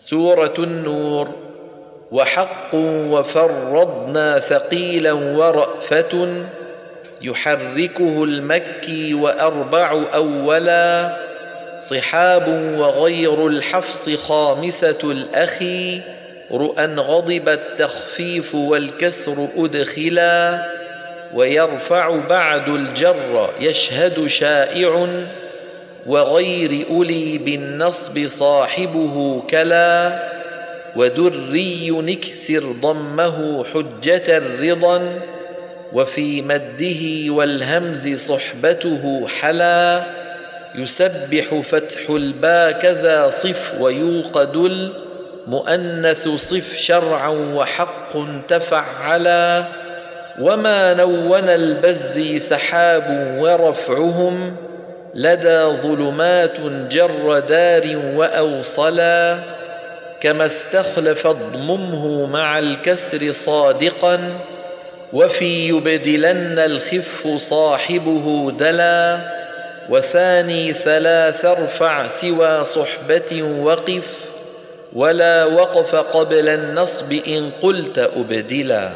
سورة النور. وحق وفرضنا ثقيلا ورأفة يحركه المكي وأربع أولا. صحاب وغير الحفص خامسة الأخي. رؤى غضب التخفيف والكسر أدخلا. ويرفع بعد الجر يشهد شائع. وغير أولي بالنصب صاحبه كلا ودري نكسر ضمه حجة رضا وفي مده والهمز صحبته حلا. يسبح فتح البا كذا صف ويوقد المؤنث صف شرعا وحق تفعلا. وما نون البزي سحاب ورفعهم لدى ظلمات جر دار وأوصلا كما استخلف اضممه مع الكسر صادقا وفي يبدلن الخف صاحبه دلا وثاني ثلاث ارفع سوى صحبة وقف ولا وقف قبل النصب إن قلت أبدلا